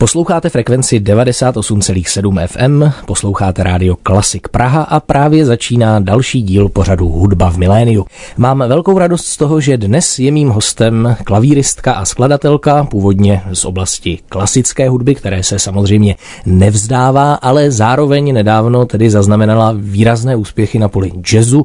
Posloucháte frekvenci 98,7 FM, posloucháte rádio Klasik Praha a právě začíná další díl pořadu Hudba v miléniu. Mám velkou radost z toho, že dnes je mým hostem klavíristka a skladatelka, původně z oblasti klasické hudby, které se samozřejmě nevzdává, ale zároveň nedávno tedy zaznamenala výrazné úspěchy na poli jazzu.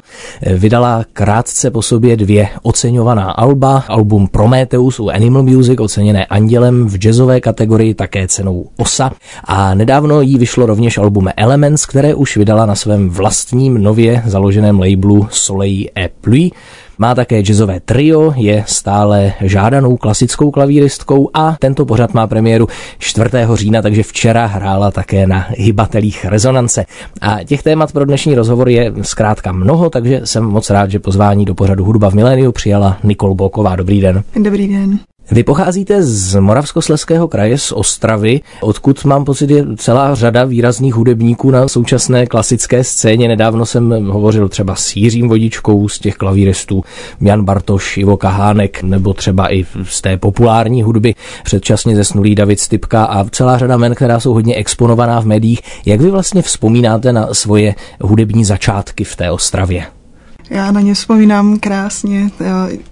Vydala krátce po sobě dvě oceňovaná alba, album Prometheus u Animal Music, oceněné Andělem v jazzové kategorii, také cenou OSA a nedávno jí vyšlo rovněž album Elements, které už vydala na svém vlastním nově založeném labelu Soleil et Pluie. Má také jazzové trio, je stále žádanou klasickou klavíristkou a tento pořad má premiéru 4. října, takže včera hrála také na hybatelích rezonance. A těch témat pro dnešní rozhovor je zkrátka mnoho, takže jsem moc rád, že pozvání do pořadu Hudba v miléniu přijala Nikol Boková. Dobrý den. Dobrý den. Vy pocházíte z Moravskosleského kraje, z Ostravy, odkud mám pocit je celá řada výrazných hudebníků na současné klasické scéně. Nedávno jsem hovořil třeba s Jiřím Vodičkou z těch klavíristů, Jan Bartoš, Ivo Kahánek, nebo třeba i z té populární hudby předčasně zesnulý David Stipka a celá řada men, která jsou hodně exponovaná v médiích. Jak vy vlastně vzpomínáte na svoje hudební začátky v té Ostravě? Já na ně vzpomínám krásně.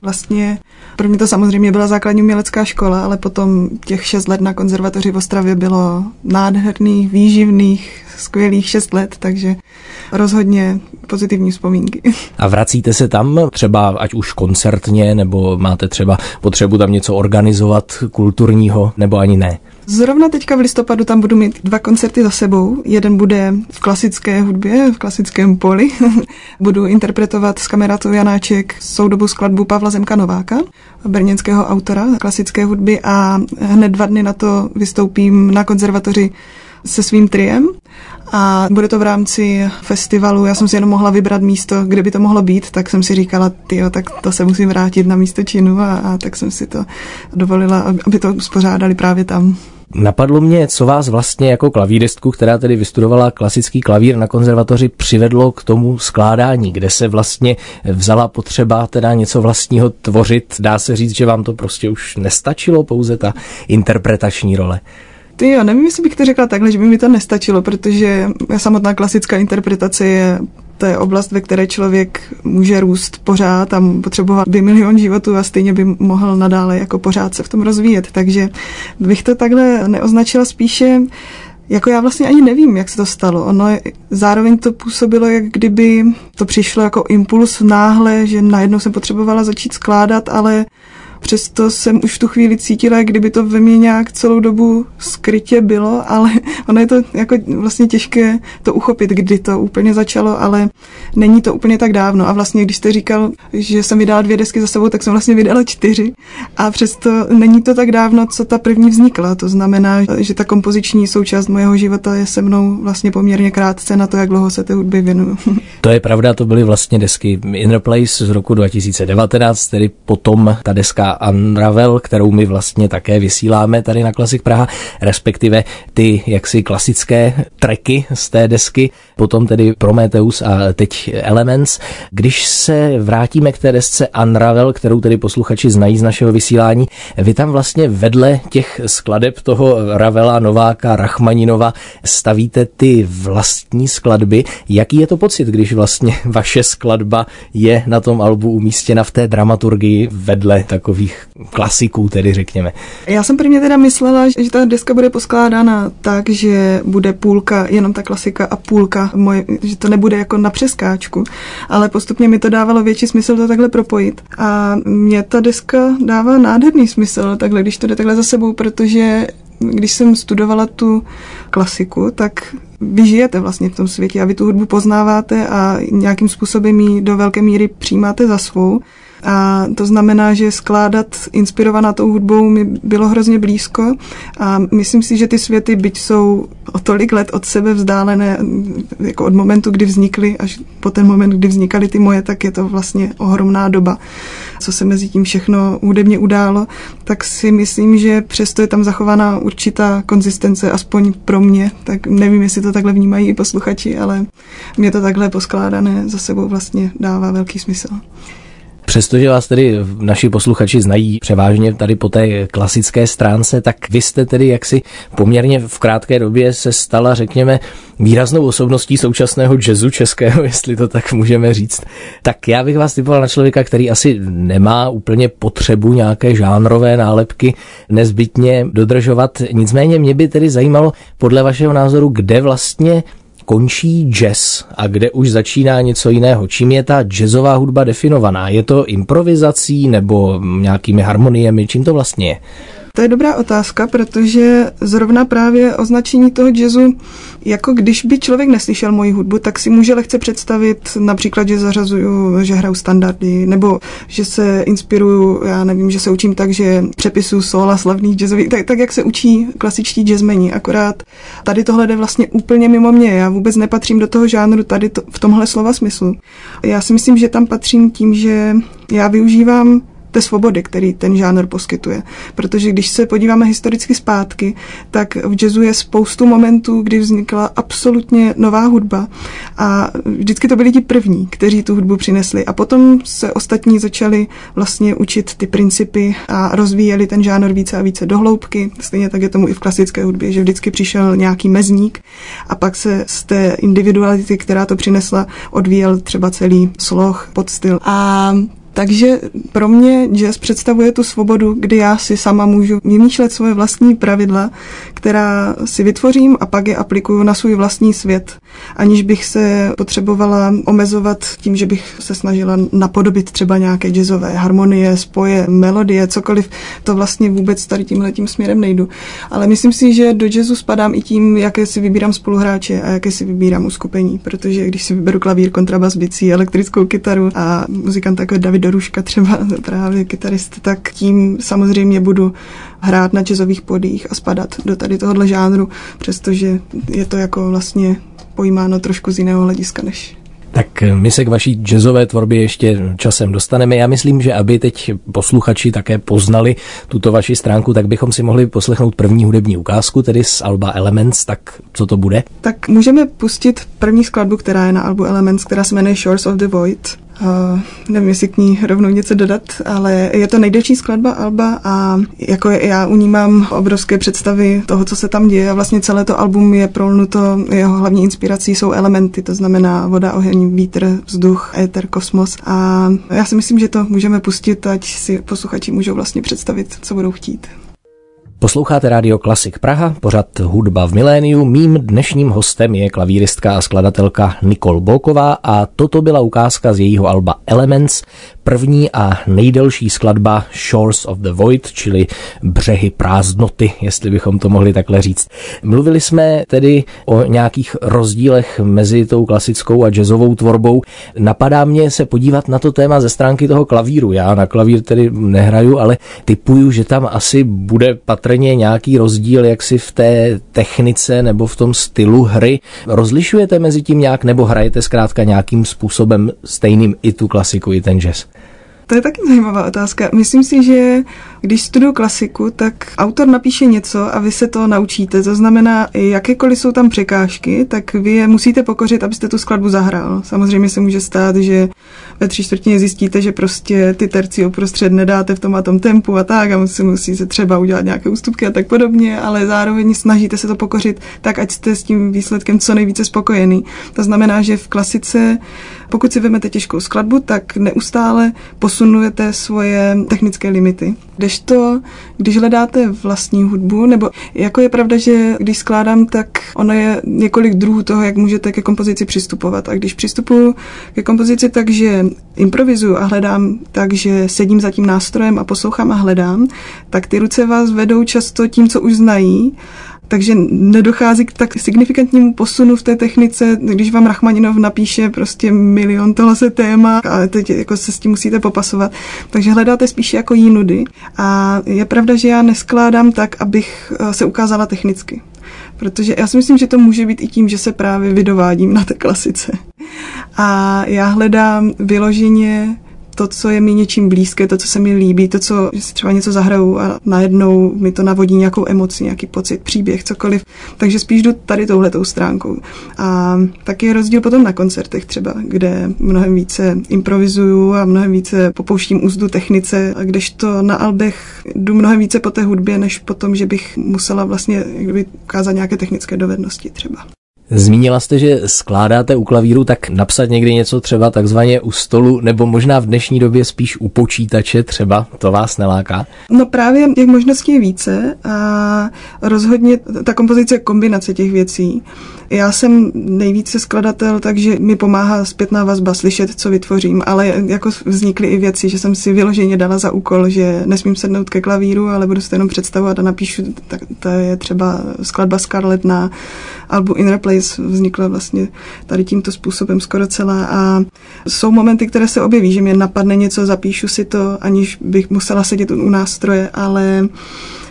Vlastně pro mě to samozřejmě byla základní umělecká škola, ale potom těch šest let na konzervatoři v Ostravě bylo nádherných, výživných, skvělých šest let, takže rozhodně pozitivní vzpomínky. A vracíte se tam třeba ať už koncertně, nebo máte třeba potřebu tam něco organizovat kulturního, nebo ani ne? Zrovna teďka v listopadu tam budu mít dva koncerty za sebou. Jeden bude v klasické hudbě, v klasickém poli. budu interpretovat s kamerátou Janáček soudobu skladbu Pavla Zemka Nováka, brněnského autora klasické hudby a hned dva dny na to vystoupím na konzervatoři se svým triem a bude to v rámci festivalu. Já jsem si jenom mohla vybrat místo, kde by to mohlo být, tak jsem si říkala, tyjo, tak to se musím vrátit na místo činu a, a tak jsem si to dovolila, aby to uspořádali právě tam. Napadlo mě, co vás vlastně jako klavíristku, která tedy vystudovala klasický klavír na konzervatoři, přivedlo k tomu skládání, kde se vlastně vzala potřeba teda něco vlastního tvořit. Dá se říct, že vám to prostě už nestačilo, pouze ta interpretační role. Ty jo, nevím, jestli bych to řekla takhle, že by mi to nestačilo, protože samotná klasická interpretace je to je oblast, ve které člověk může růst pořád a potřebovat by milion životů a stejně by mohl nadále jako pořád se v tom rozvíjet. Takže bych to takhle neoznačila spíše jako já vlastně ani nevím, jak se to stalo. Ono zároveň to působilo, jak kdyby to přišlo jako impuls náhle, že najednou jsem potřebovala začít skládat, ale Přesto jsem už v tu chvíli cítila, jak kdyby to ve mně nějak celou dobu skrytě bylo, ale ono je to jako vlastně těžké to uchopit, kdy to úplně začalo, ale není to úplně tak dávno. A vlastně, když jste říkal, že jsem vydala dvě desky za sebou, tak jsem vlastně vydala čtyři. A přesto není to tak dávno, co ta první vznikla. To znamená, že ta kompoziční součást mojeho života je se mnou vlastně poměrně krátce na to, jak dlouho se té hudbě věnuju. To je pravda, to byly vlastně desky Inner Place z roku 2019, tedy potom ta deska Unravel, kterou my vlastně také vysíláme tady na Klasik Praha, respektive ty jaksi klasické treky z té desky, potom tedy Prometheus a teď Elements. Když se vrátíme k té desce Unravel, kterou tedy posluchači znají z našeho vysílání, vy tam vlastně vedle těch skladeb toho Ravela, Nováka, Rachmaninova stavíte ty vlastní skladby. Jaký je to pocit, když vlastně vaše skladba je na tom albu umístěna v té dramaturgii vedle takových takových klasiků, tedy řekněme. Já jsem prvně teda myslela, že ta deska bude poskládána tak, že bude půlka, jenom ta klasika a půlka moje, že to nebude jako na přeskáčku, ale postupně mi to dávalo větší smysl to takhle propojit. A mě ta deska dává nádherný smysl, takhle, když to jde takhle za sebou, protože když jsem studovala tu klasiku, tak vy žijete vlastně v tom světě a vy tu hudbu poznáváte a nějakým způsobem ji do velké míry přijímáte za svou A to znamená, že skládat inspirovaná tou hudbou mi bylo hrozně blízko. A myslím si, že ty světy, byť jsou o tolik let od sebe vzdálené, jako od momentu, kdy vznikly až po ten moment, kdy vznikaly ty moje, tak je to vlastně ohromná doba, co se mezi tím všechno hudebně událo, tak si myslím, že přesto je tam zachovaná určitá konzistence, aspoň pro mě, tak nevím, jestli to takhle vnímají i posluchači, ale mě to takhle poskládané za sebou vlastně dává velký smysl. Přestože vás tedy naši posluchači znají převážně tady po té klasické stránce, tak vy jste tedy jaksi poměrně v krátké době se stala, řekněme, výraznou osobností současného jazzu českého, jestli to tak můžeme říct. Tak já bych vás typoval na člověka, který asi nemá úplně potřebu nějaké žánrové nálepky nezbytně dodržovat. Nicméně mě by tedy zajímalo, podle vašeho názoru, kde vlastně končí jazz a kde už začíná něco jiného. Čím je ta jazzová hudba definovaná? Je to improvizací nebo nějakými harmoniemi? Čím to vlastně je? To je dobrá otázka, protože zrovna právě označení toho jazzu, jako když by člověk neslyšel moji hudbu, tak si může lehce představit například, že zařazuju, že hraju standardy, nebo že se inspiruju, já nevím, že se učím tak, že přepisu sola slavných jazzových, tak, tak jak se učí klasičtí jazzmeni, akorát tady tohle jde vlastně úplně mimo mě, já vůbec nepatřím do toho žánru tady to, v tomhle slova smyslu. Já si myslím, že tam patřím tím, že já využívám té svobody, který ten žánr poskytuje. Protože když se podíváme historicky zpátky, tak v jazzu je spoustu momentů, kdy vznikla absolutně nová hudba a vždycky to byli ti první, kteří tu hudbu přinesli a potom se ostatní začali vlastně učit ty principy a rozvíjeli ten žánr více a více do hloubky. Stejně tak je tomu i v klasické hudbě, že vždycky přišel nějaký mezník a pak se z té individuality, která to přinesla, odvíjel třeba celý sloh, podstyl. A takže pro mě jazz představuje tu svobodu, kdy já si sama můžu vymýšlet svoje vlastní pravidla, která si vytvořím a pak je aplikuju na svůj vlastní svět, aniž bych se potřebovala omezovat tím, že bych se snažila napodobit třeba nějaké jazzové harmonie, spoje, melodie, cokoliv. To vlastně vůbec tady tímhle tím směrem nejdu. Ale myslím si, že do jazzu spadám i tím, jaké si vybírám spoluhráče a jaké si vybírám uskupení, protože když si vyberu klavír, kontrabas, bicí, elektrickou kytaru a muzikant jako David Doruška třeba právě kytarist, tak tím samozřejmě budu hrát na jazzových podích a spadat do tady tohohle žánru, přestože je to jako vlastně pojímáno trošku z jiného hlediska než tak my se k vaší jazzové tvorbě ještě časem dostaneme. Já myslím, že aby teď posluchači také poznali tuto vaši stránku, tak bychom si mohli poslechnout první hudební ukázku, tedy z Alba Elements, tak co to bude? Tak můžeme pustit první skladbu, která je na albu Elements, která se jmenuje Shores of the Void. Uh, nevím, jestli k ní rovnou něco dodat, ale je to nejdelší skladba Alba a jako já u ní mám obrovské představy toho, co se tam děje a vlastně celé to album je prolnuto, jeho hlavní inspirací jsou elementy, to znamená voda, oheň, vítr, vzduch, éter, kosmos a já si myslím, že to můžeme pustit, ať si posluchači můžou vlastně představit, co budou chtít. Posloucháte Radio Klasik Praha, pořad Hudba v miléniu. Mým dnešním hostem je klavíristka a skladatelka Nikol Bolková a toto byla ukázka z jejího alba Elements, první a nejdelší skladba Shores of the Void, čili břehy prázdnoty, jestli bychom to mohli takhle říct. Mluvili jsme tedy o nějakých rozdílech mezi tou klasickou a jazzovou tvorbou. Napadá mě se podívat na to téma ze stránky toho klavíru. Já na klavír tedy nehraju, ale typuju, že tam asi bude patrně nějaký rozdíl jaksi v té technice nebo v tom stylu hry. Rozlišujete mezi tím nějak nebo hrajete zkrátka nějakým způsobem stejným i tu klasiku, i ten jazz? To je taky zajímavá otázka. Myslím si, že když studuju klasiku, tak autor napíše něco a vy se to naučíte. To znamená, jakékoliv jsou tam překážky, tak vy je musíte pokořit, abyste tu skladbu zahrál. Samozřejmě se může stát, že ve tři čtvrtině zjistíte, že prostě ty terci uprostřed nedáte v tom a tom tempu a tak a musí, musí se třeba udělat nějaké ústupky a tak podobně, ale zároveň snažíte se to pokořit tak, ať jste s tím výsledkem co nejvíce spokojený. To znamená, že v klasice, pokud si vezmete těžkou skladbu, tak neustále posunujete svoje technické limity. Kdežto, když hledáte vlastní hudbu, nebo jako je pravda, že když skládám, tak ono je několik druhů toho, jak můžete ke kompozici přistupovat. A když přistupuji ke kompozici tak, že improvizuju a hledám tak, že sedím za tím nástrojem a poslouchám a hledám, tak ty ruce vás vedou často tím, co už znají takže nedochází k tak signifikantnímu posunu v té technice, když vám Rachmaninov napíše prostě milion tohle se téma a teď jako se s tím musíte popasovat. Takže hledáte spíše jako jinudy. A je pravda, že já neskládám tak, abych eh, se ukázala technicky. Protože já si myslím, že to může být i tím, že se právě vydovádím na té klasice. A já hledám vyloženě to, co je mi něčím blízké, to, co se mi líbí, to, co že si třeba něco zahraju a najednou mi to navodí nějakou emoci, nějaký pocit, příběh, cokoliv. Takže spíš jdu tady touhletou stránkou. A taky je rozdíl potom na koncertech třeba, kde mnohem více improvizuju a mnohem více popouštím úzdu technice, a kdežto na albech jdu mnohem více po té hudbě, než po tom, že bych musela vlastně ukázat nějaké technické dovednosti třeba. Zmínila jste, že skládáte u klavíru, tak napsat někdy něco třeba takzvaně u stolu, nebo možná v dnešní době spíš u počítače třeba, to vás neláká? No právě těch možností je více a rozhodně ta kompozice je kombinace těch věcí. Já jsem nejvíce skladatel, takže mi pomáhá zpětná vazba slyšet, co vytvořím, ale jako vznikly i věci, že jsem si vyloženě dala za úkol, že nesmím sednout ke klavíru, ale budu si jenom představovat a napíšu, tak to je třeba skladba Scarlett na albu In Place vznikla vlastně tady tímto způsobem skoro celá a jsou momenty, které se objeví, že mě napadne něco, zapíšu si to, aniž bych musela sedět u nástroje, ale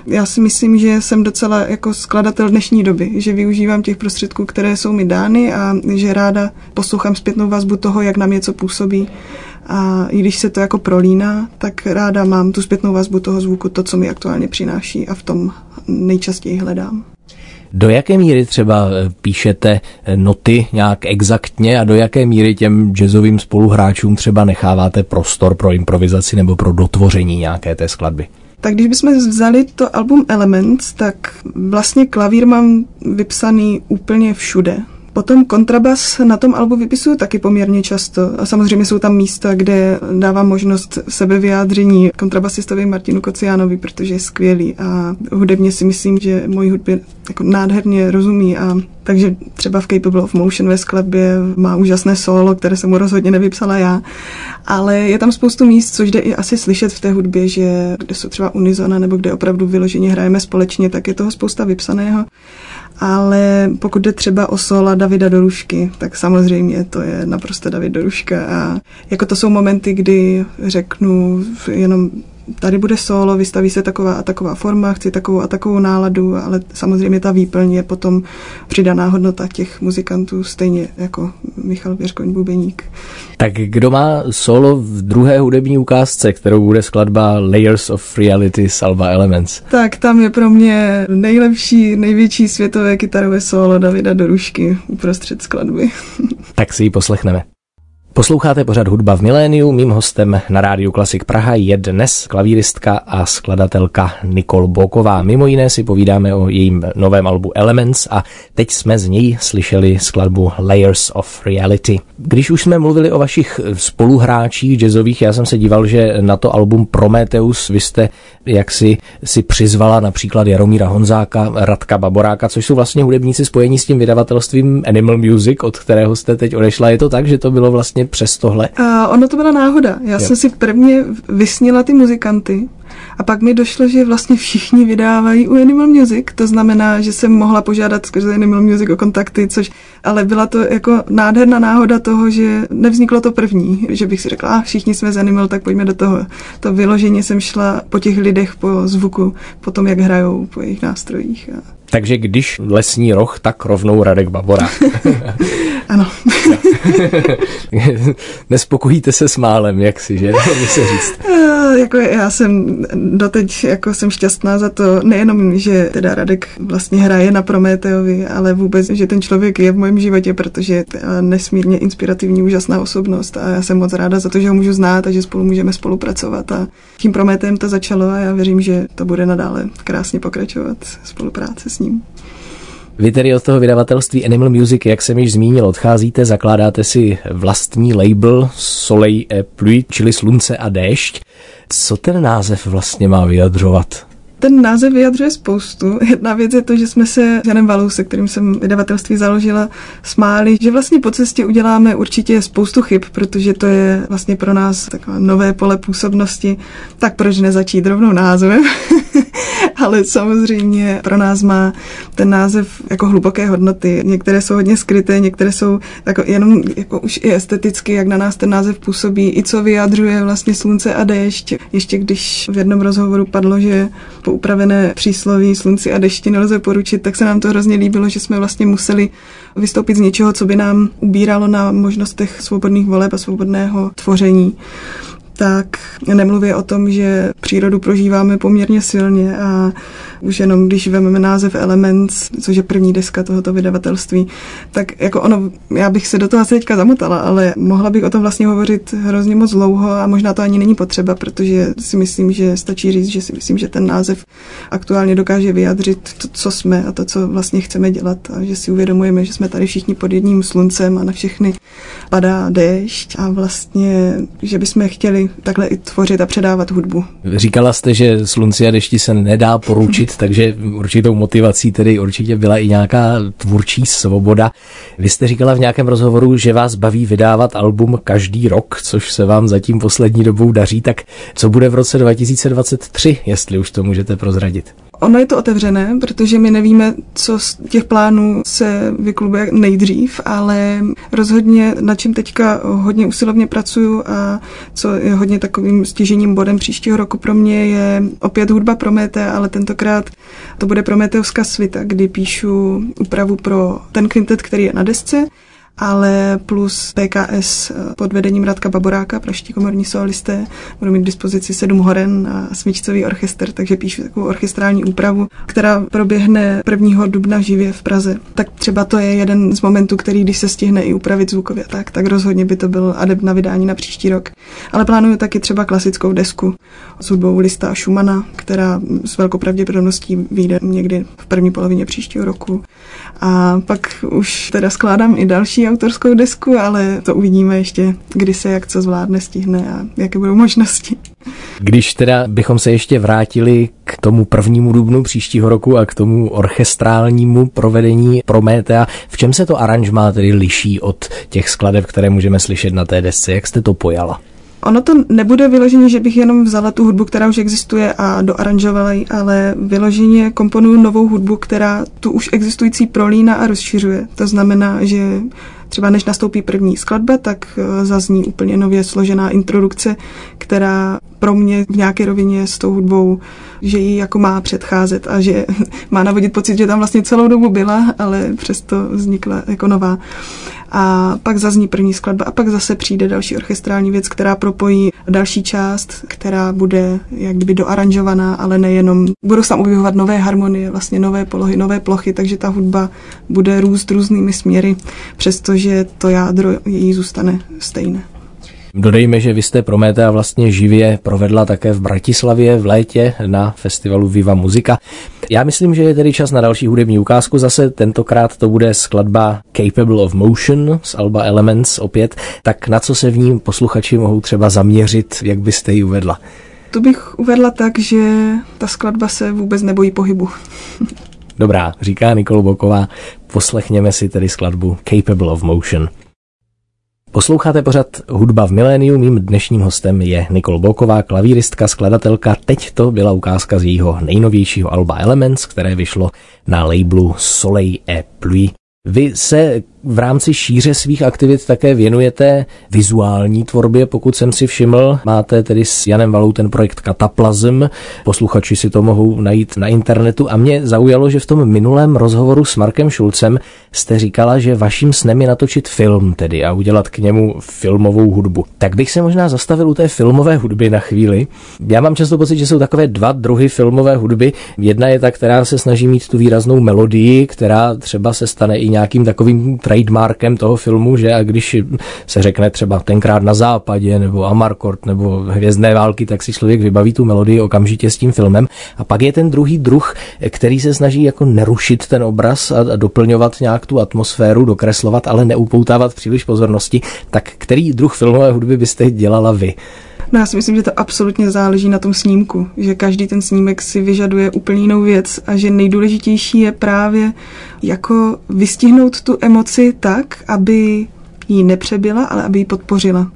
já si myslím, že jsem docela jako skladatel dnešní doby, že využívám těch prostředků, které jsou mi dány a že ráda poslouchám zpětnou vazbu toho, jak nám něco působí. A i když se to jako prolíná, tak ráda mám tu zpětnou vazbu toho zvuku, to, co mi aktuálně přináší a v tom nejčastěji hledám. Do jaké míry třeba eh, píšete eh, noty nějak exaktně a do jaké míry těm jazzovým spoluhráčům třeba necháváte prostor pro improvizaci nebo pro dotvoření nějaké té skladby? Tak když bychom vzali to album Elements, tak vlastně klavír mám vypsaný úplně všude. Potom kontrabas na tom albu vypisuju taky poměrně často. A samozřejmě jsou tam místa, kde dávám možnost sebevyjádření kontrabasistovi Martinu Kociánovi, protože je skvělý a hudebně si myslím, že můj hudbě jako nádherně rozumí a takže třeba v Capable of Motion ve skladbě má úžasné solo, které jsem mu rozhodně nevypsala já, ale je tam spoustu míst, což jde i asi slyšet v té hudbě, že kde jsou třeba unizona nebo kde opravdu vyloženě hrajeme společně, tak je toho spousta vypsaného ale pokud jde třeba o sola Davida Dorušky, tak samozřejmě to je naprosto David Doruška a jako to jsou momenty, kdy řeknu jenom tady bude solo, vystaví se taková a taková forma, chci takovou a takovou náladu, ale samozřejmě ta výplň je potom přidaná hodnota těch muzikantů, stejně jako Michal Věřkoň Bubeník. Tak kdo má solo v druhé hudební ukázce, kterou bude skladba Layers of Reality Salva Elements? Tak tam je pro mě nejlepší, největší světové kytarové solo Davida Dorušky uprostřed skladby. tak si ji poslechneme. Posloucháte pořad Hudba v miléniu. Mým hostem na rádiu Klasik Praha je dnes klavíristka a skladatelka Nikol Boková. Mimo jiné si povídáme o jejím novém albu Elements a teď jsme z něj slyšeli skladbu Layers of Reality. Když už jsme mluvili o vašich spoluhráčích jazzových, já jsem se díval, že na to album Prometheus vy jste jaksi si přizvala například Jaromíra Honzáka, Radka Baboráka, což jsou vlastně hudebníci spojení s tím vydavatelstvím Animal Music, od kterého jste teď odešla. Je to tak, že to bylo vlastně přes tohle? A ono to byla náhoda. Já jo. jsem si prvně vysnila ty muzikanty a pak mi došlo, že vlastně všichni vydávají u Animal Music, to znamená, že jsem mohla požádat skrze Animal Music o kontakty, což ale byla to jako nádherná náhoda toho, že nevzniklo to první, že bych si řekla, a všichni jsme z Animal, tak pojďme do toho. To vyloženě jsem šla po těch lidech, po zvuku, po tom, jak hrajou, po jejich nástrojích. A takže když lesní roh, tak rovnou Radek Babora. ano. Nespokojíte se s málem, jak si, že? se říct. Uh, jako já jsem doteď jako jsem šťastná za to, nejenom, že teda Radek vlastně hraje na Prometeovi, ale vůbec, že ten člověk je v mém životě, protože je nesmírně inspirativní, úžasná osobnost a já jsem moc ráda za to, že ho můžu znát a že spolu můžeme spolupracovat a tím Prometem to začalo a já věřím, že to bude nadále krásně pokračovat spolupráce s ním. Vy tedy od toho vydavatelství Animal Music, jak jsem již zmínil, odcházíte, zakládáte si vlastní label Soleil et Pluie, čili slunce a déšť. Co ten název vlastně má vyjadřovat? Ten název vyjadřuje spoustu. Jedna věc je to, že jsme se s Janem Valou, se kterým jsem vydavatelství založila, smáli, že vlastně po cestě uděláme určitě spoustu chyb, protože to je vlastně pro nás takové nové pole působnosti. Tak proč nezačít rovnou názvem? ale samozřejmě pro nás má ten název jako hluboké hodnoty. Některé jsou hodně skryté, některé jsou jako jenom jako už i esteticky, jak na nás ten název působí, i co vyjadřuje vlastně slunce a déšť. Ještě když v jednom rozhovoru padlo, že po upravené přísloví slunci a dešti nelze poručit, tak se nám to hrozně líbilo, že jsme vlastně museli vystoupit z něčeho, co by nám ubíralo na možnostech svobodných voleb a svobodného tvoření tak nemluvě o tom, že přírodu prožíváme poměrně silně a už jenom když vezmeme název Elements, což je první deska tohoto vydavatelství, tak jako ono, já bych se do toho asi teďka zamotala, ale mohla bych o tom vlastně hovořit hrozně moc dlouho a možná to ani není potřeba, protože si myslím, že stačí říct, že si myslím, že ten název aktuálně dokáže vyjadřit to, co jsme a to, co vlastně chceme dělat a že si uvědomujeme, že jsme tady všichni pod jedním sluncem a na všechny padá déšť a vlastně, že bychom chtěli takhle i tvořit a předávat hudbu. Říkala jste, že slunci a dešti se nedá poručit, takže určitou motivací tedy určitě byla i nějaká tvůrčí svoboda. Vy jste říkala v nějakém rozhovoru, že vás baví vydávat album každý rok, což se vám zatím poslední dobou daří, tak co bude v roce 2023, jestli už to můžete prozradit? Ono je to otevřené, protože my nevíme, co z těch plánů se vyklubuje nejdřív, ale rozhodně na čím teďka hodně usilovně pracuju a co je hodně takovým stěžením bodem příštího roku pro mě je opět hudba Promete, ale tentokrát to bude Prometeovská svita, kdy píšu úpravu pro ten kvintet, který je na desce ale plus PKS eh, pod vedením Radka Baboráka, praští komorní solisté, budou mít k dispozici sedm horen a smyčcový orchestr, takže píšu takovou orchestrální úpravu, která proběhne 1. dubna živě v Praze. Tak třeba to je jeden z momentů, který když se stihne i upravit zvukově, tak, tak rozhodně by to byl adept na vydání na příští rok. Ale plánuju taky třeba klasickou desku s hudbou Lista Schumana, která s velkou pravděpodobností vyjde někdy v první polovině příštího roku. A pak už teda skládám i další autorskou desku, ale to uvidíme ještě, kdy se jak co zvládne, stihne a jaké budou možnosti. Když teda bychom se ještě vrátili k tomu prvnímu dubnu příštího roku a k tomu orchestrálnímu provedení Prometea, v čem se to aranžmá tedy liší od těch skladeb, které můžeme slyšet na té desce? Jak jste to pojala? Ono to nebude vyloženě, že bych jenom vzala tu hudbu, která už existuje a doaranžovala ji, ale vyloženě komponuju novou hudbu, která tu už existující prolína a rozšiřuje. To znamená, že třeba než nastoupí první skladba, tak eh, zazní úplně nově složená introdukce, která pro mě v nějaké rovině s tou hudbou, že ji jako má předcházet a že má navodit pocit, že tam vlastně celou dobu byla, ale přesto vznikla jako nová. A pak zazní první skladba a pak zase přijde další orchestrální věc, která propojí další část, která bude jak kdyby doaranžovaná, ale nejenom, budou tam objevovat nové harmonie, vlastně nové polohy, nové plochy, takže ta hudba bude růst různými směry, přestože to jádro její zůstane stejné. Dodejme, že vy jste Prométea vlastně živě provedla také v Bratislavě v létě na festivalu Viva Muzika. Já myslím, že je tedy čas na další hudební ukázku. Zase tentokrát to bude skladba Capable of Motion z Alba Elements opět. Tak na co se v ní posluchači mohou třeba zaměřit, jak byste ji uvedla? To bych uvedla tak, že ta skladba se vůbec nebojí pohybu. Dobrá, říká Nikol Boková. Poslechněme si tedy skladbu Capable of Motion. Posloucháte pořad Hudba v miléniu. Mým dnešním hostem je Nikol Boková, klavíristka, skladatelka. Teď to byla ukázka z jejího nejnovějšího alba Elements, které vyšlo na labelu Soleil et Pluie. Vy se v rámci šíře svých aktivit také věnujete vizuální tvorbě, pokud jsem si všiml. Máte tedy s Janem Valou ten projekt Kataplasm. Posluchači si to mohou najít na internetu. A mě zaujalo, že v tom minulém rozhovoru s Markem Šulcem jste říkala, že vaším snem je natočit film tedy a udělat k němu filmovou hudbu. Tak bych se možná zastavil u té filmové hudby na chvíli. Já mám často pocit, že jsou takové dva druhy filmové hudby. Jedna je ta, která se snaží mít tu výraznou melodii, která třeba se stane i nějakým takovým trademarkem toho filmu, že a když se řekne třeba tenkrát na západě nebo Amarkort nebo Hvězdné války, tak si člověk vybaví tu melodii okamžitě s tím filmem. A pak je ten druhý druh, který se snaží jako nerušit ten obraz a, a doplňovat nějak tu atmosféru, dokreslovat, ale neupoutávat příliš pozornosti. Tak který druh filmové hudby byste dělala vy? No já si myslím, že to absolutně záleží na tom snímku, že každý ten snímek si vyžaduje úplně jinou věc a že nejdůležitější je právě jako vystihnout tu emoci tak, aby ji nepřebyla, ale aby ji podpořila.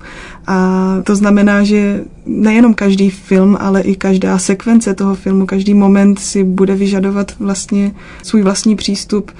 A to znamená, že nejenom každý film, ale i každá sekvence toho filmu, každý moment si bude vyžadovat vlastně svůj vlastní přístup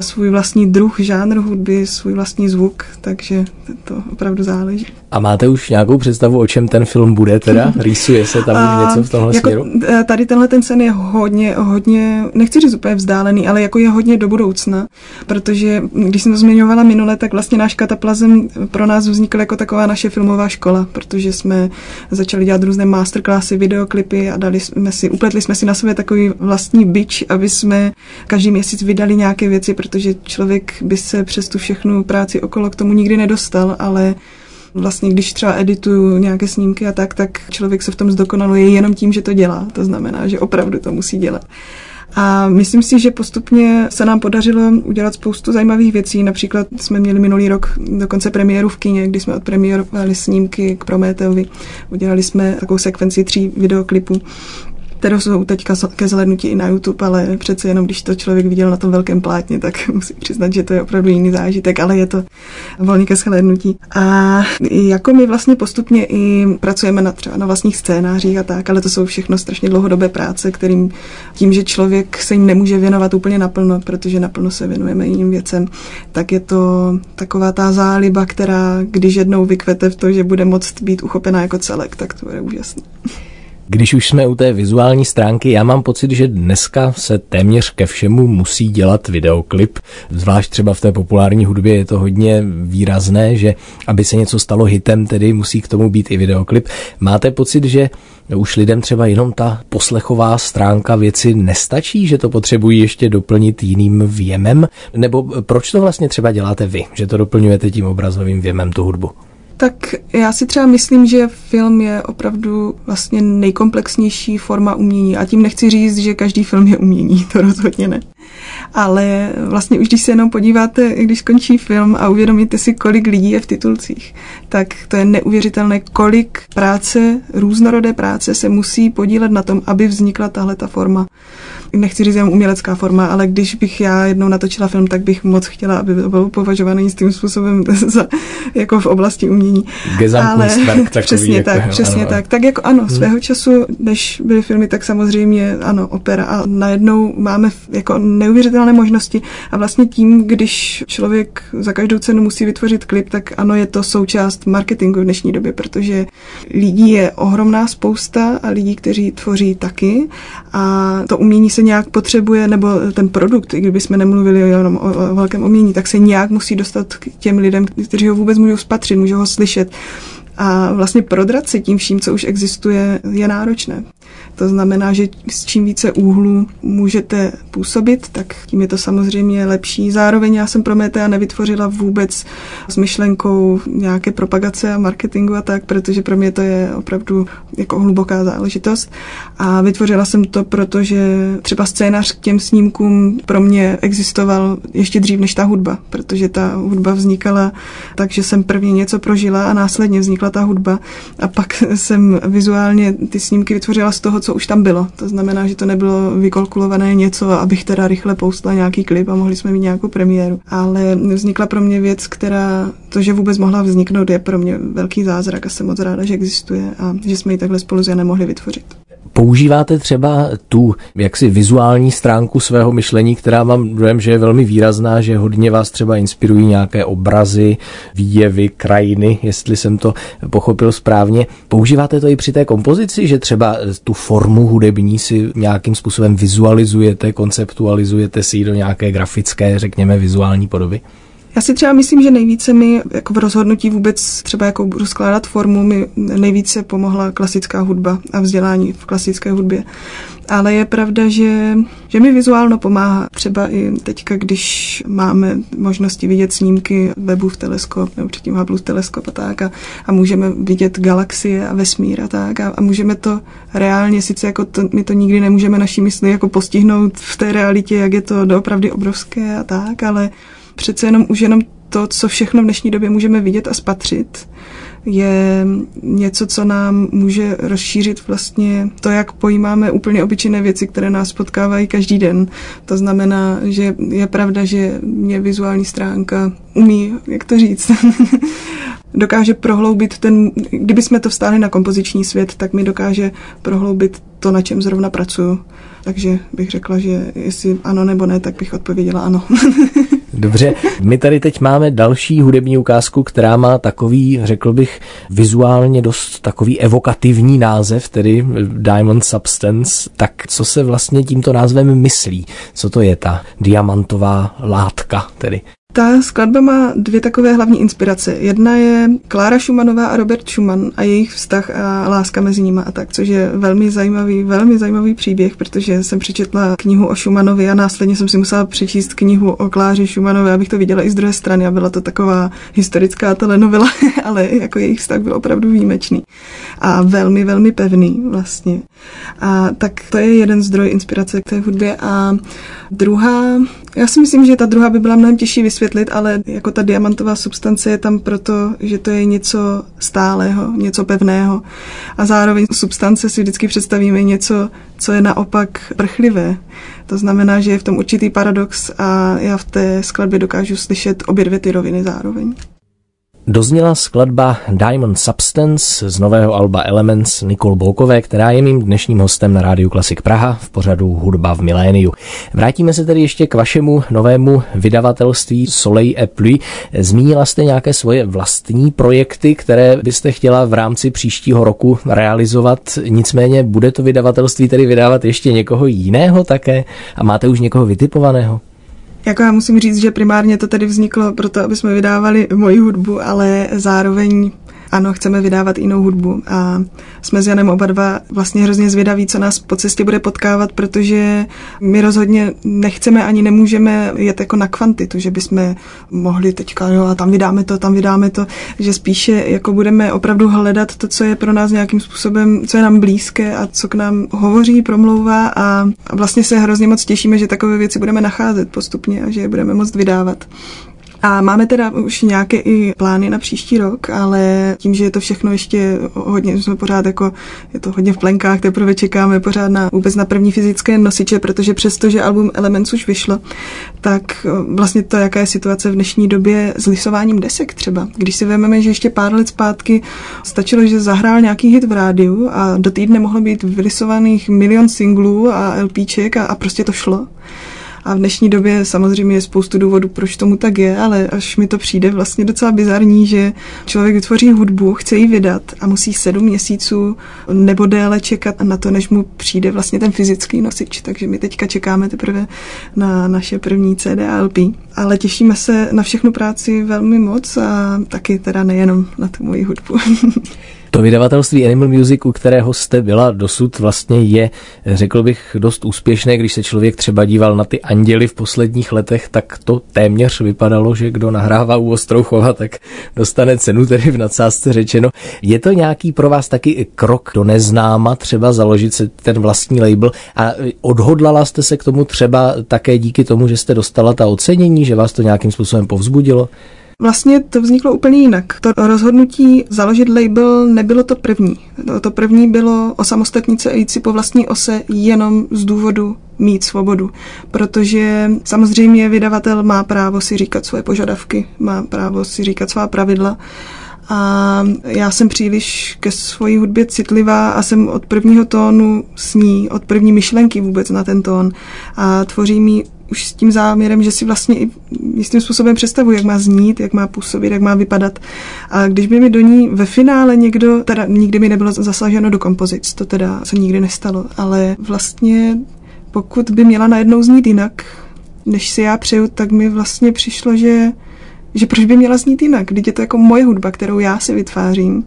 svůj vlastní druh, žánr hudby, svůj vlastní zvuk, takže to opravdu záleží. A máte už nějakou představu, o čem ten film bude teda? Rýsuje se tam a, něco v tomhle jako směru? E, tady tenhle ten sen je hodně, hodně, nechci říct úplně vzdálený, ale jako je hodně do budoucna, protože když jsem to zmiňovala minule, tak vlastně náš kataplazem pro nás vznikl jako taková naše filmová škola, protože jsme začali dělat různé masterclassy, videoklipy a dali jsme si, upletli jsme si na sebe takový vlastní bič, aby jsme každý měsíc vydali nějaké věci, protože člověk by se přes tu všechnu práci okolo k tomu nikdy nedostal, ale vlastně když třeba edituju nějaké snímky a tak, tak člověk se v tom zdokonaluje jenom tím, že to dělá. To znamená, že opravdu to musí dělat. A myslím si, že postupně se nám podařilo udělat spoustu zajímavých věcí. Například jsme měli minulý rok dokonce premiéru v kině, kdy jsme odpremiérovali snímky k Prometeovi. Udělali jsme takovou sekvenci tří videoklipů které jsou teďka ke zhlednutí i na YouTube, ale přece jenom, když to člověk viděl na tom velkém plátně, tak musí přiznat, že to je opravdu jiný zážitek, ale je to volně ke shlédnutí. A jako my vlastně postupně i pracujeme na třeba na vlastních scénářích a tak, ale to jsou všechno strašně dlouhodobé práce, kterým tím, že člověk se jim nemůže věnovat úplně naplno, protože naplno se věnujeme jiným věcem, tak je to taková ta záliba, která když jednou vykvete v to, že bude moct být uchopená jako celek, tak to bude úžasné. Když už jsme u té vizuální stránky, já mám pocit, že dneska se téměř ke všemu musí dělat videoklip. Zvlášť třeba v té populární hudbě je to hodně výrazné, že aby se něco stalo hitem, tedy musí k tomu být i videoklip. Máte pocit, že už lidem třeba jenom ta poslechová stránka věci nestačí, že to potřebují ještě doplnit jiným věmem? Nebo proč to vlastně třeba děláte vy, že to doplňujete tím obrazovým věmem tu hudbu? Tak já si třeba myslím, že film je opravdu vlastně nejkomplexnější forma umění. A tím nechci říct, že každý film je umění, to rozhodně ne. Ale vlastně už když se jenom podíváte, když skončí film a uvědomíte si, kolik lidí je v titulcích, tak to je neuvěřitelné, kolik práce, různorodé práce se musí podílet na tom, aby vznikla tahle ta forma. Nechci říct jenom umělecká forma, ale když bych já jednou natočila film, tak bych moc chtěla, aby byl považovaný s tím způsobem za, jako v oblasti umění. Ale takový, přesně jako, tak, jo, přesně ano. tak. Tak jako ano, hmm. svého času, než byly filmy, tak samozřejmě ano, opera. A najednou máme jako neuvěřitelné možnosti a vlastně tím, když člověk za každou cenu musí vytvořit klip, tak ano, je to součást marketingu v dnešní době, protože lidí je ohromná spousta a lidí, kteří tvoří taky a to umění se nějak potřebuje, nebo ten produkt, i kdybychom nemluvili jenom o, o velkém umění, tak se nějak musí dostat k těm lidem, kteří ho vůbec můžou spatřit, můžou ho slyšet. A vlastně prodrat si tím vším, co už existuje, je náročné. To znamená, že s čím více úhlů můžete působit, tak tím je to samozřejmě lepší. Zároveň já jsem Prometea nevytvořila vůbec s myšlenkou nějaké propagace a marketingu a tak, protože pro mě to je opravdu jako hluboká záležitost. A vytvořila jsem to, protože třeba scénář k těm snímkům pro mě existoval ještě dřív než ta hudba, protože ta hudba vznikala tak, že jsem prvně něco prožila a následně vznikla ta hudba a pak jsem vizuálně ty snímky vytvořila z toho, co už tam bylo. To znamená, že to nebylo vykalkulované něco, abych teda rychle poustla nějaký klip a mohli jsme mít nějakou premiéru. Ale vznikla pro mě věc, která to, že vůbec mohla vzniknout, je pro mě velký zázrak a jsem moc ráda, že existuje a že jsme ji takhle spolu s Janem mohli vytvořit. Používáte třeba tu jaksi vizuální stránku svého myšlení, která mám dojem, že je velmi výrazná, že hodně vás třeba inspirují nějaké obrazy, výjevy, krajiny, jestli jsem to pochopil správně. Používáte to i při té kompozici, že třeba tu formu hudební si nějakým způsobem vizualizujete, konceptualizujete si ji do nějaké grafické, řekněme, vizuální podoby? Já si třeba myslím, že nejvíce mi jako v rozhodnutí vůbec třeba jako budu skládat formu, mi nejvíce pomohla klasická hudba a vzdělání v klasické hudbě. Ale je pravda, že, že mi vizuálno pomáhá. Třeba i teďka, když máme možnosti vidět snímky v teleskop nebo předtím Hubble teleskop a tak a, a můžeme vidět galaxie a vesmír a tak a, a můžeme to reálně, sice jako to, my to nikdy nemůžeme naší mysli jako postihnout v té realitě, jak je to doopravdy obrovské a tak, ale přece jenom už jenom to, co všechno v dnešní době můžeme vidět a spatřit, je něco, co nám může rozšířit vlastně to, jak pojímáme úplně obyčejné věci, které nás potkávají každý den. To znamená, že je pravda, že mě vizuální stránka umí, jak to říct, dokáže prohloubit ten, kdyby jsme to vstáli na kompoziční svět, tak mi dokáže prohloubit to, na čem zrovna pracuju. Takže bych řekla, že jestli ano nebo ne, tak bych odpověděla ano. Dobře, my tady teď máme další hudební ukázku, která má takový, řekl bych, vizuálně dost takový evokativní název, tedy Diamond Substance. Tak co se vlastně tímto názvem myslí? Co to je ta diamantová látka tedy? Ta skladba má dvě takové hlavní inspirace. Jedna je Klára Schumannová a Robert Schumann a jejich vztah a láska mezi nimi a tak, což je velmi zajímavý, velmi zajímavý příběh, protože jsem přečetla knihu o Schumannovi a následně jsem si musela přečíst knihu o Kláře Schumannové, abych to viděla i z druhé strany a byla to taková historická telenovela, ale jako jejich vztah byl opravdu výjimečný a velmi, velmi pevný vlastně. A tak to je jeden zdroj inspirace k té hudbě a druhá, já si myslím, že ta druhá by byla mnohem těžší vysvětlit, ale jako ta diamantová substance je tam proto, že to je něco stálého, něco pevného. A zároveň substance si vždycky představíme něco, co je naopak prchlivé. To znamená, že je v tom určitý paradox a já v té skladbě dokážu slyšet obě dvě ty roviny zároveň. Dozněla skladba Diamond Substance z nového alba Elements Nikol Bolkové, která je mým dnešním hostem na Rádiu Klasik Praha v pořadu Hudba v miléniu. Vrátíme se tedy ještě k vašemu novému vydavatelství Soleil et Pluie. Zmínila jste nějaké svoje vlastní projekty, které byste chtěla v rámci příštího roku realizovat, nicméně bude to vydavatelství tedy vydávat ještě někoho jiného také a máte už někoho vytipovaného? Jako já musím říct, že primárně to tady vzniklo proto, aby jsme vydávali moji hudbu, ale zároveň ano, chceme vydávat jinou hudbu a jsme s Janem oba dva vlastně hrozně zvědaví, co nás po cestě bude potkávat, protože my rozhodně nechceme ani nemůžeme jet jako na kvantitu, že bychom mohli teďka, jo, a tam vydáme to, tam vydáme to, že spíše jako budeme opravdu hledat to, co je pro nás nějakým způsobem, co je nám blízké a co k nám hovoří, promlouvá a vlastně se hrozně moc těšíme, že takové věci budeme nacházet postupně a že je budeme moct vydávat. A máme teda už nějaké i plány na příští rok, ale tím, že je to všechno ještě hodně, jsme pořád jako, je to hodně v plenkách, teprve čekáme pořád na vůbec na první fyzické nosiče, protože přesto, že album Elements už vyšlo, tak vlastně to, jaká je situace v dnešní době s lisováním desek třeba. Když si vezmeme, že ještě pár let zpátky stačilo, že zahrál nějaký hit v rádiu a do týdne mohlo být vylisovaných milion singlů a LPček a, a prostě to šlo. A v dnešní době samozřejmě je spoustu důvodů, proč tomu tak je, ale až mi to přijde vlastně docela bizarní, že člověk vytvoří hudbu, chce ji vydat a musí sedm měsíců nebo déle čekat na to, než mu přijde vlastně ten fyzický nosič. Takže my teďka čekáme teprve na naše první CD a LP. Ale těšíme se na všechnu práci velmi moc a taky teda nejenom na tu moji hudbu. To vydavatelství Animal Music, u kterého jste byla dosud, vlastně je, řekl bych, dost úspěšné. Když se člověk třeba díval na ty anděly v posledních letech, tak to téměř vypadalo, že kdo nahrává u Ostrouchova, tak dostane cenu, tedy v nadsázce řečeno. Je to nějaký pro vás taky krok do neznáma, třeba založit se ten vlastní label a odhodlala jste se k tomu třeba také díky tomu, že jste dostala ta ocenění, že vás to nějakým způsobem povzbudilo? Vlastně to vzniklo úplně jinak. To rozhodnutí založit label nebylo to první. To první bylo osamostatnit se a jít si po vlastní ose jenom z důvodu mít svobodu. Protože samozřejmě vydavatel má právo si říkat svoje požadavky, má právo si říkat svá pravidla. A já jsem příliš ke svojí hudbě citlivá a jsem od prvního tónu s ní, od první myšlenky vůbec na ten tón. A tvoří mi už s tím záměrem, že si vlastně i jistým způsobem představuji, jak má znít, jak má působit, jak má vypadat. A když by mi do ní ve finále někdo, teda nikdy mi nebylo zasaženo do kompozic, to teda se nikdy nestalo, ale vlastně pokud by měla najednou znít jinak, než si já přeju, tak mi vlastně přišlo, že, že proč by měla znít jinak, když je to jako moje hudba, kterou já si vytvářím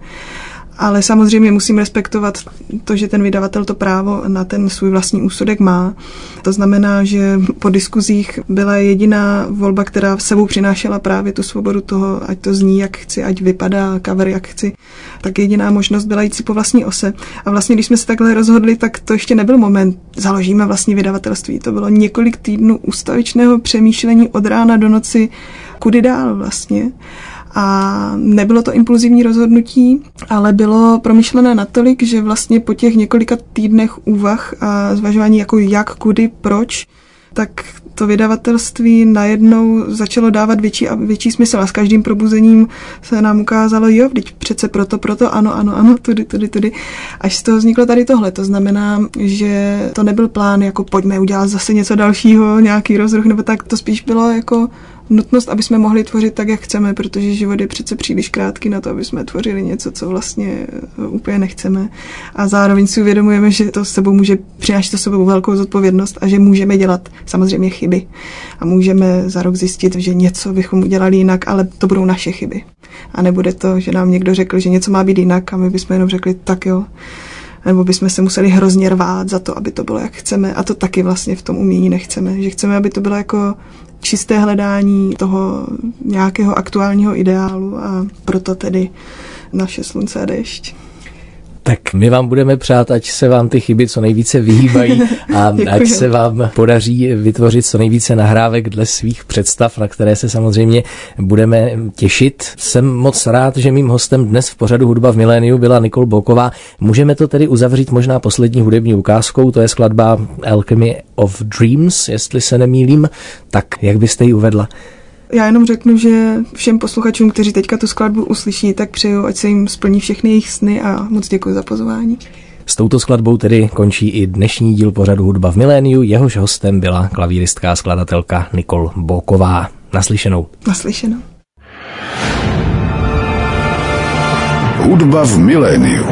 ale samozřejmě musím respektovat to, že ten vydavatel to právo na ten svůj vlastní úsudek má. To znamená, že po diskuzích byla jediná volba, která v sebou přinášela právě tu svobodu toho, ať to zní, jak chci, ať vypadá cover, jak chci, tak jediná možnost byla jít si po vlastní ose. A vlastně, když jsme se takhle rozhodli, tak to ještě nebyl moment, založíme vlastní vydavatelství. To bylo několik týdnů ustavičného přemýšlení od rána do noci, kudy dál vlastně. A nebylo to impulzivní rozhodnutí, ale bylo promyšlené natolik, že vlastně po těch několika týdnech úvah a zvažování jako jak, kudy, proč, tak to vydavatelství najednou začalo dávat větší a větší smysl a s každým probuzením se nám ukázalo, jo, teď přece proto, proto, ano, ano, ano, tudy, tudy, tudy. Až z toho vzniklo tady tohle. To znamená, že to nebyl plán, jako pojďme udělat zase něco dalšího, nějaký rozruch, nebo tak, to spíš bylo jako nutnost, aby jsme mohli tvořit tak, jak chceme, protože život je přece příliš krátký na to, aby jsme tvořili něco, co vlastně eh, úplně nechceme. A zároveň si uvědomujeme, že to s sebou může přinášet sebou velkou zodpovědnost a že můžeme dělat samozřejmě chyby. A můžeme za rok zjistit, že něco bychom udělali jinak, ale to budou naše chyby. A nebude to, že nám někdo řekl, že něco má být jinak a my bychom jenom řekli, tak jo, nebo bychom se museli hrozně rvát za to, aby to bylo, jak chceme. A to taky vlastně v tom umění nechceme. Že chceme, aby to bylo jako čisté hledání toho nějakého aktuálního ideálu a proto tedy naše slunce a dešť. Tak my vám budeme přát, ať se vám ty chyby co nejvíce vyhýbají a ať se vám podaří vytvořit co nejvíce nahrávek dle svých představ, na které se samozřejmě budeme těšit. Jsem moc rád, že mým hostem dnes v pořadu Hudba v miléniu byla Nikol Boková. Můžeme to tedy uzavřít možná poslední hudební ukázkou, to je skladba Alchemy of Dreams, jestli se nemýlím. Tak jak byste ji uvedla? Já jenom řeknu, že všem posluchačům, kteří teďka tu skladbu uslyší, tak přeju, ať se jim splní všechny jejich sny a moc děkuji za pozvání. S touto skladbou tedy končí i dnešní díl pořadu Hudba v miléniu. Jehož hostem byla klavíristka a skladatelka Nikol Boková. Naslyšenou. Naslyšenou. Hudba v miléniu.